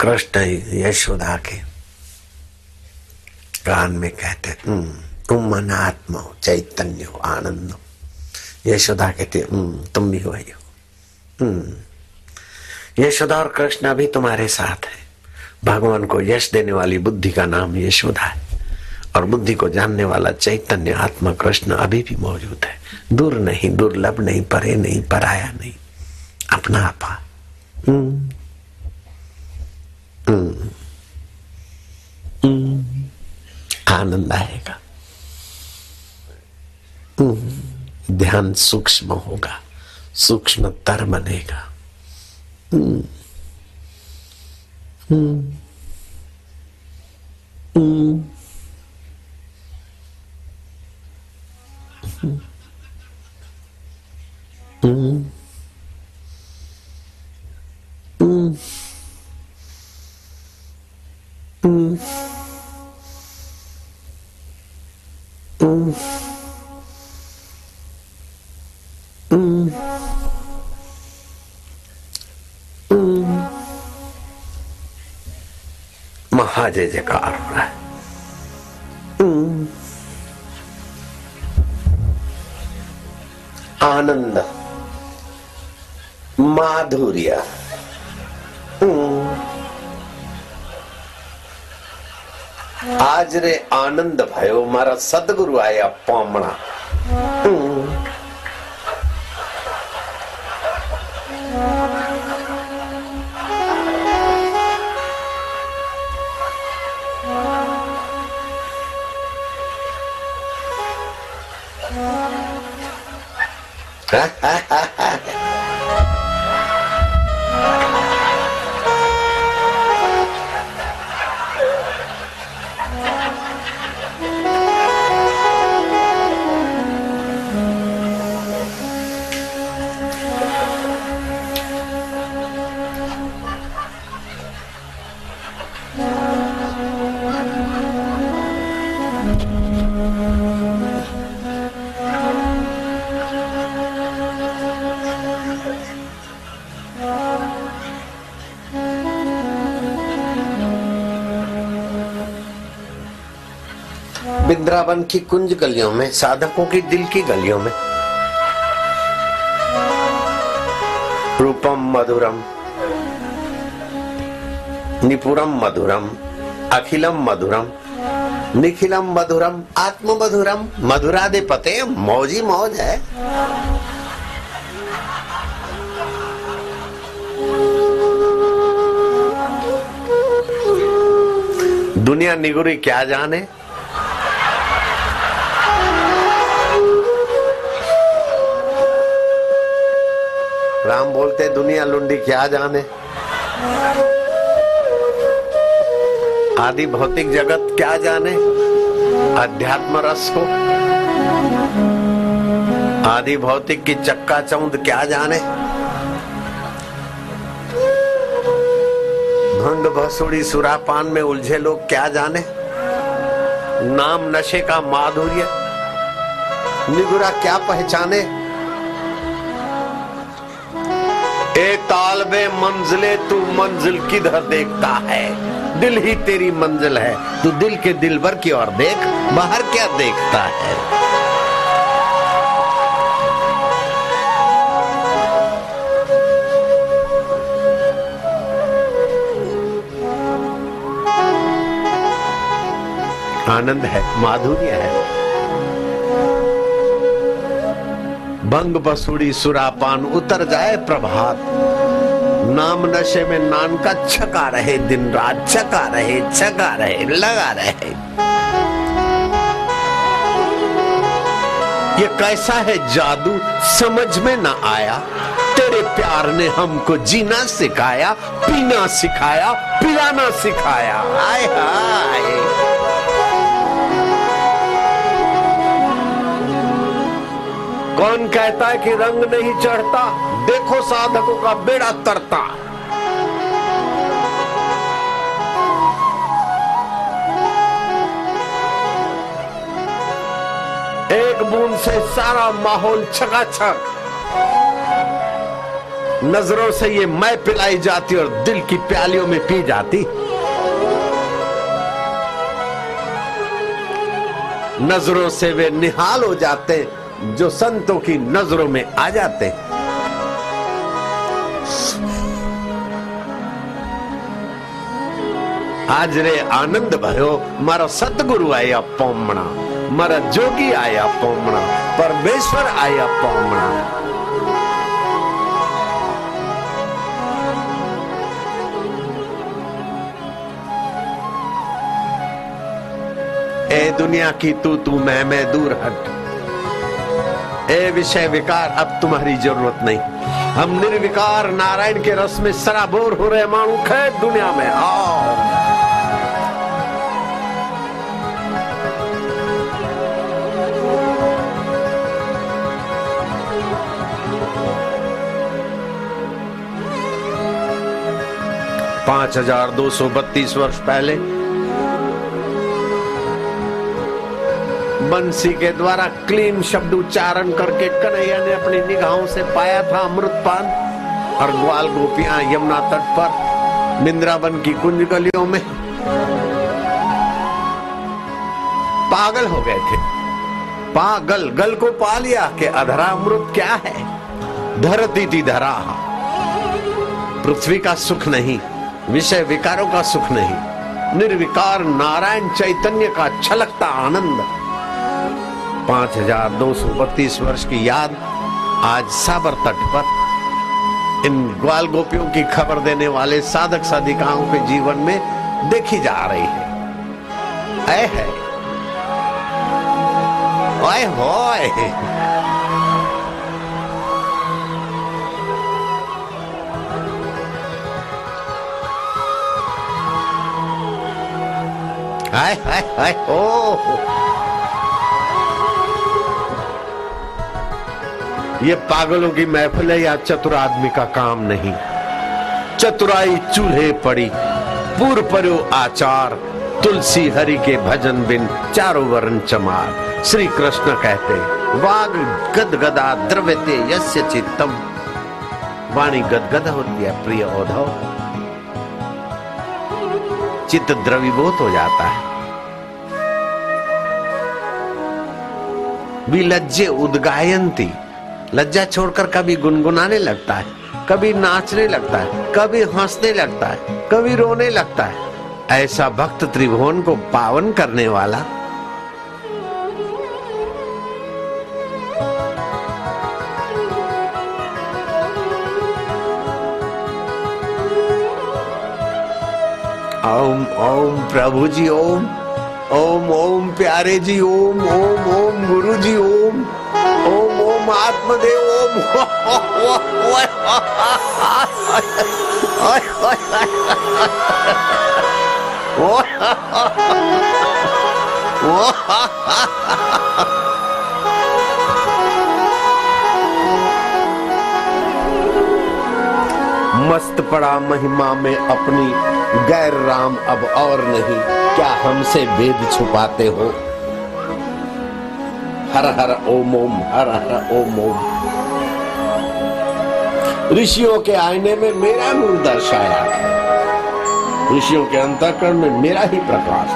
कृष्ण यशोदा के कान में कहते "हम्म, तुम मन आत्मा हो चैतन्य हो आनंद हो यशोदा कहते "हम्म, तुम भी वही हो हम्म। यशोदा और कृष्ण अभी तुम्हारे साथ है भगवान को यश देने वाली बुद्धि का नाम यशोदा है और बुद्धि को जानने वाला चैतन्य आत्मा कृष्ण अभी भी मौजूद है दूर नहीं दुर्लभ नहीं परे नहीं पराया नहीं अपना आपा। हम्म। आनंद आएगा। हम्म। ध्यान सूक्ष्म होगा। सूक्ष्म तर बनेगा। हम्म। महाजय जयकार हो रहा है आनंद माधुर्य આજને આનંદ ભયો મારા સદગુરુ આયા પામણા હા હા वृंदावन की कुंज गलियों में साधकों की दिल की गलियों में। रूपम मधुरम निपुरम मधुरम, अखिलम मधुरम, निखिलम मधुरम आत्म मधुरम मधुरादे पते मौजी मौज है। दुनिया निगुरी क्या जाने? राम बोलते, दुनिया लुंडी क्या जाने? आदि भौतिक जगत क्या जाने? अध्यात्म रस को। आदि भौतिक की चक्का चौंद क्या जाने? भंग भसुड़ी सुरापान में उलझे लोग क्या जाने? नाम नशे का माधुर्य। निगुरा क्या पहचाने? ए तालबे मंजिले तू मंजिल किधर देखता है? दिल ही तेरी मंजिल है। तू दिल के दिल भर की ओर देख, बाहर क्या देखता है? आनंद है, माधुर्य है। भंग बसुड़ी सुरापान उतर जाए प्रभात। नाम नशे में नान का छका रहे, दिन रात छका रहे छका रहे, लगा रहे। ये कैसा है जादू, समझ में ना आया। तेरे प्यार ने हमको जीना सिखाया, पीना सिखाया, पिलाना सिखाया। हाय हाय कौन कहता है कि रंग नहीं चढ़ता? देखो साधकों का बेड़ा तरता एक बूंद से सारा माहौल छकाछक। नज़रों से ये मैं पिलाई जाती और दिल की प्यालियों में पी जाती। नज़रों से वे निहाल हो जाते जो संतों की नज़रों में आ जाते। आज रे आनंद भयो मारा सतगुरु आया पोमणा। मारा जोगी आया पोमणा। परमेश्वर आया पोमणा। ए दुनिया की तू तू, मैं मैं दूर हट। ए विषय विकार, अब तुम्हारी ज़रूरत नहीं। हम निर्विकार नारायण के रस में सराबोर हो रहे मानू, खैर दुनिया में आओ। पाँच हज़ार दो सौ बत्तीस वर्ष पहले बंसी के द्वारा क्लीन शब्द उच्चारण करके कन्हैया ने अपनी निगाहों से पाया था अमृत पान और ग्वाल गोपियाँ यमुना तट पर बिंद्रावन की कुंज गलियों में पागल हो गए थे। पागल गल को पा लिया कि अधरा अमृत क्या है? धरती थी धरा। पृथ्वी का सुख नहीं। विषय विकारों का सुख नहीं, निर्विकार नारायण चैतन्य का छलकता आनंद। पाँच हज़ार दो सौ बत्तीस वर्ष की याद आज साबर तट पर। इन ग्वाल गोपियों की खबर देने वाले साधक साधिकाओं के जीवन में देखी जा रही है। ऐ है। ओए होए हाय हाय हाय, ओ। ये पागलों की महफिल है या चतुर आदमी का काम नहीं। चतुराई चूल्हे पड़ी पूर्व परो आचार, तुलसी हरि के भजन बिन चारों वर्ण चमार। श्री कृष्ण कहते, वाग गद गदा द्रव्यते यस्य चित्तम। वाणी गदगद होती है, प्रिय औधव। चित्त द्रवीभूत हो जाता है। विलज्जे उदगायंती। लज्जा छोड़कर कभी गुनगुनाने लगता है, कभी नाचने लगता है, कभी हंसने लगता है, कभी रोने लगता है। ऐसा भक्त त्रिभुवन को पावन करने वाला ओम ओम प्रभु जी, ओम। ओम ओम प्यारे जी, ओम ओम ओम गुरु जी, ओम। ओम ओम आत्मदेव, ओम। मस्त पड़ा महिमा में अपनी गैर राम अब और नहीं। क्या हमसे वेद छुपाते हो? हर हर ओम ओम, हर हर ओम ओम। ऋषियों के आईने में मेरा नूर दर्शाया ऋषियों के अंतकरण में मेरा ही प्रकाश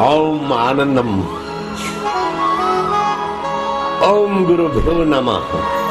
ओम आनंदम। ओम गुरु गुरुभ्यो नमः।